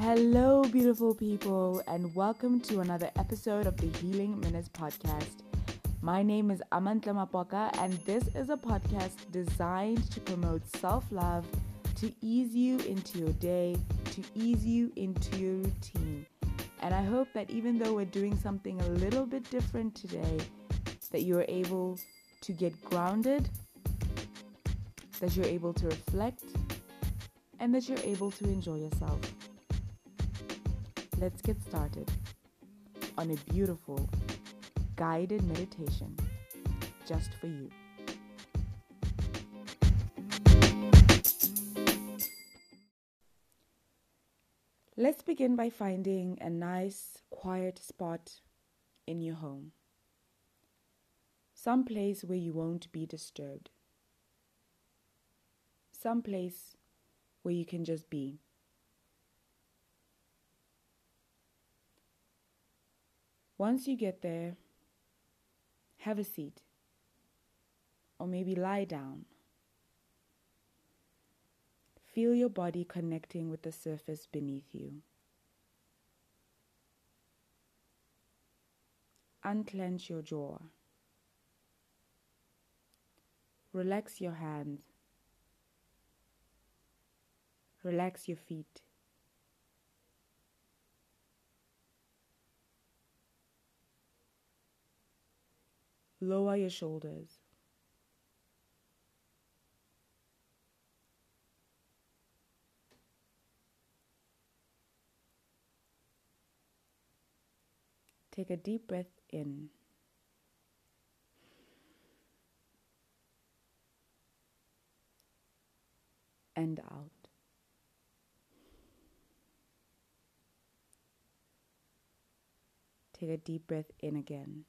Hello, beautiful people, and welcome to another episode of the Healing Minutes podcast. My name is Amantla Mapoka, and this is a podcast designed to promote self love, to ease you into your day, to ease you into your routine. And I hope that even though we're doing something a little bit different today, that you're able to get grounded, that you're able to reflect, and that you're able to enjoy yourself. Let's get started on a beautiful guided meditation just for you. Let's begin by finding a nice, quiet spot in your home. Some place where you won't be disturbed. Some place where you can just be. Once you get there, have a seat or maybe lie down. Feel your body connecting with the surface beneath you. Unclench your jaw. Relax your hands. Relax your feet. Lower your shoulders. Take a deep breath in. And out. Take a deep breath in again.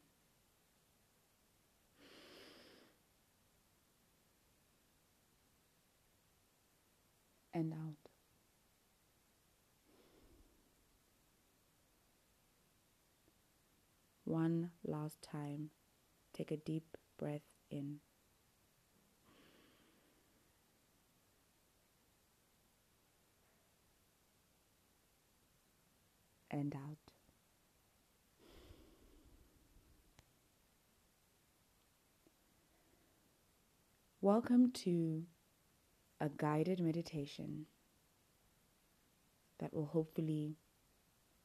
and out. One last time, take a deep breath in. And out. Welcome to a guided meditation that will hopefully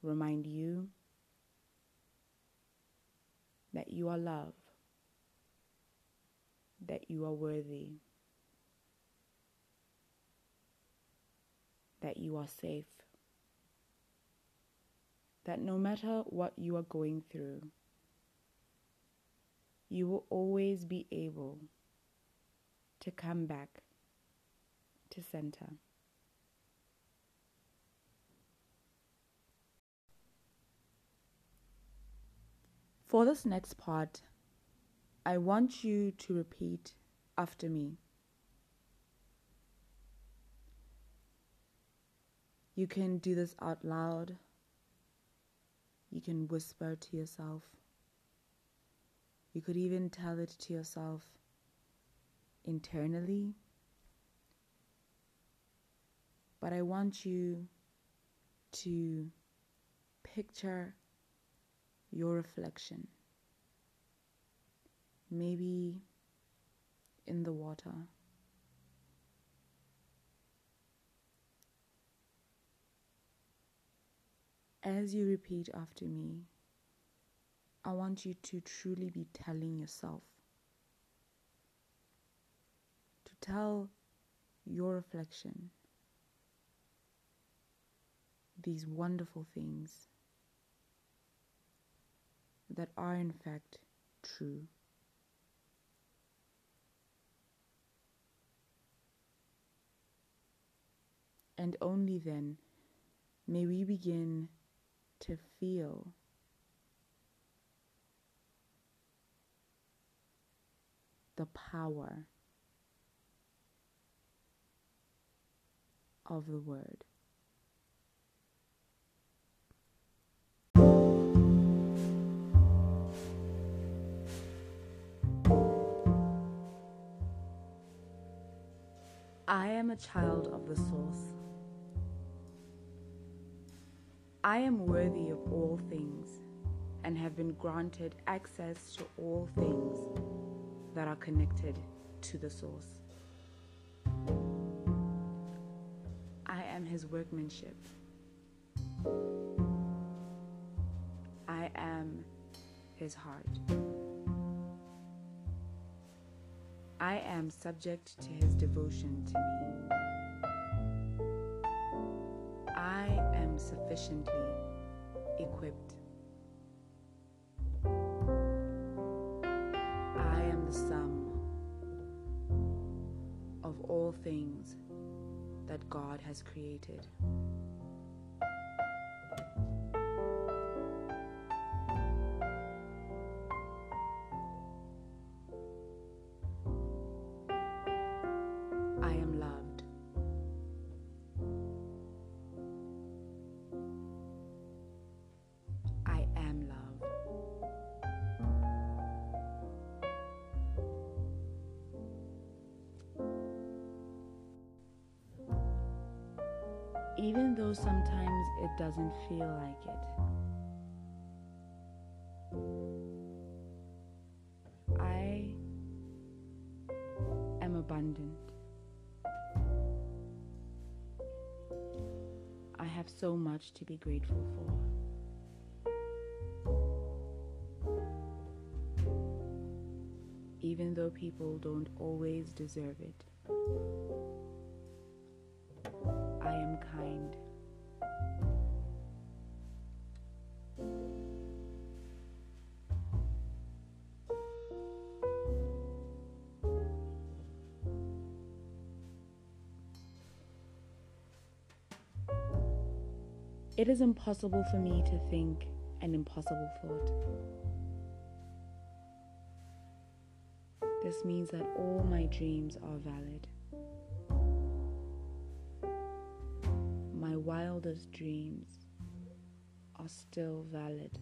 remind you that you are loved, that you are worthy, that you are safe, that no matter what you are going through, you will always be able to come back to center. For this next part, I want you to repeat after me. You can do this out loud. You can whisper to yourself. You could even tell it to yourself internally but I want you to picture your reflection. Maybe in the water. As you repeat after me, I want you to truly be telling yourself, to tell your reflection these wonderful things that are in fact true. And only then may we begin to feel the power of the word. I am a child of the source. I am worthy of all things and have been granted access to all things that are connected to the source. I am his workmanship. I am his heart. I am subject to his devotion to me. I am sufficiently equipped. I am the sum of all things that God has created. Even though sometimes it doesn't feel like it. I am abundant. I have so much to be grateful for. Even though people don't always deserve it, It is impossible for me to think an impossible thought. This means that all my dreams are valid. My wildest dreams are still valid.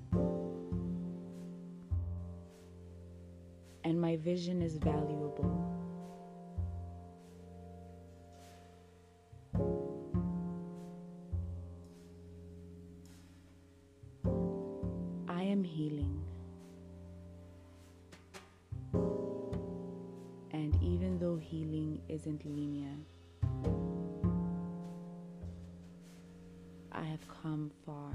And my vision is valuable. Am healing. And even though healing isn't linear, I have come far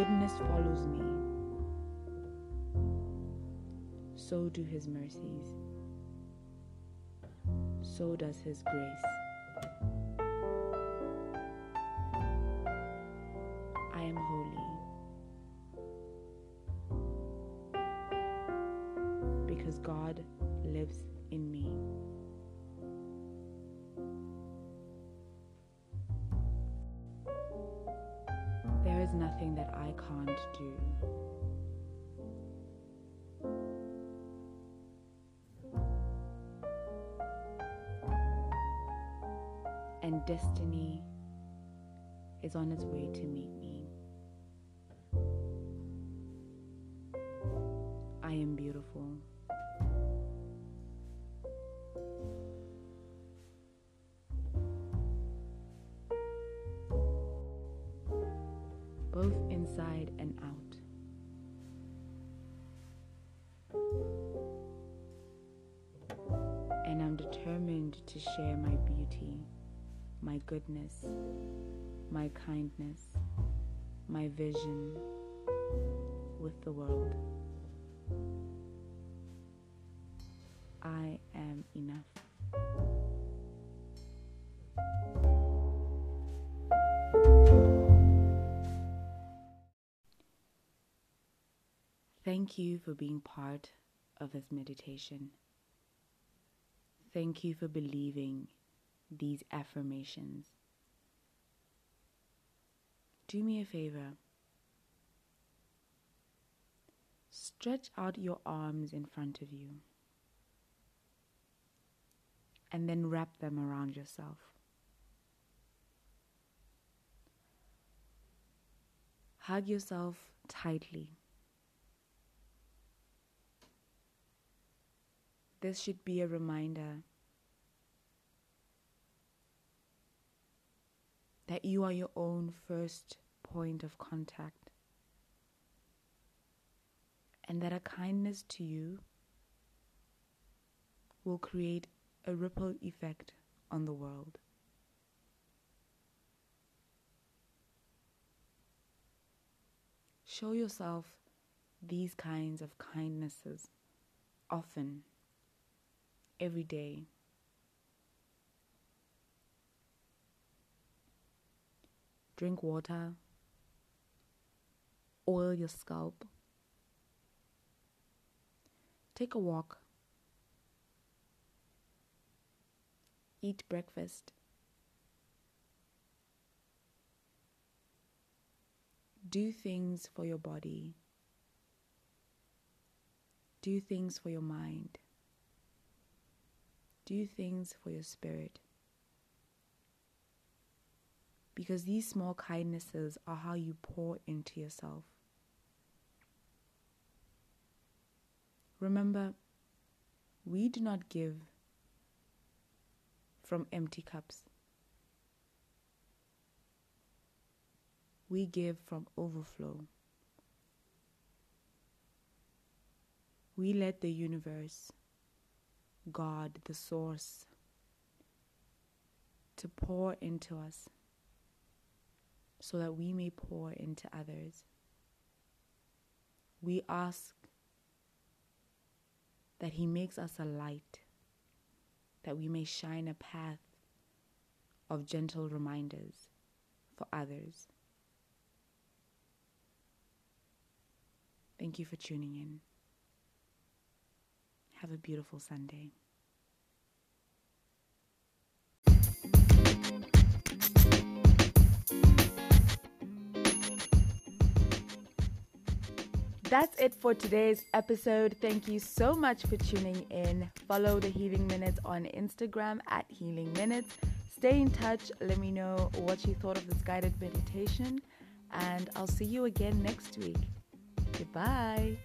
goodness follows me. So do his mercies. So does his grace. I am holy. Because God lives in me. That I can't do. And destiny is on its way to meet me. Inside and out. And I'm determined to share my beauty, my goodness, my kindness, my vision with the world. I am enough. Thank you for being part of this meditation. Thank you for believing these affirmations. Do me a favor. Stretch out your arms in front of you. and then wrap them around yourself. Hug yourself tightly. This should be a reminder that you are your own first point of contact and that a kindness to you will create a ripple effect on the world. Show yourself these kinds of kindnesses often, every day. Drink water, oil your scalp, take a walk, eat breakfast. Do things for your body. Do things for your mind. Do things for your spirit. Because these small kindnesses are how you pour into yourself. Remember, we do not give from empty cups. we give from overflow. We let the universe, God, the source, to pour into us so that we may pour into others. We ask that He makes us a light, that we may shine a path of gentle reminders for others. Thank you for tuning in. Have a beautiful Sunday. That's it for today's episode. Thank you so much for tuning in. Follow the Healing Minutes on Instagram at Healing Minutes. Stay in touch. Let me know what you thought of this guided meditation, and I'll see you again next week. Goodbye.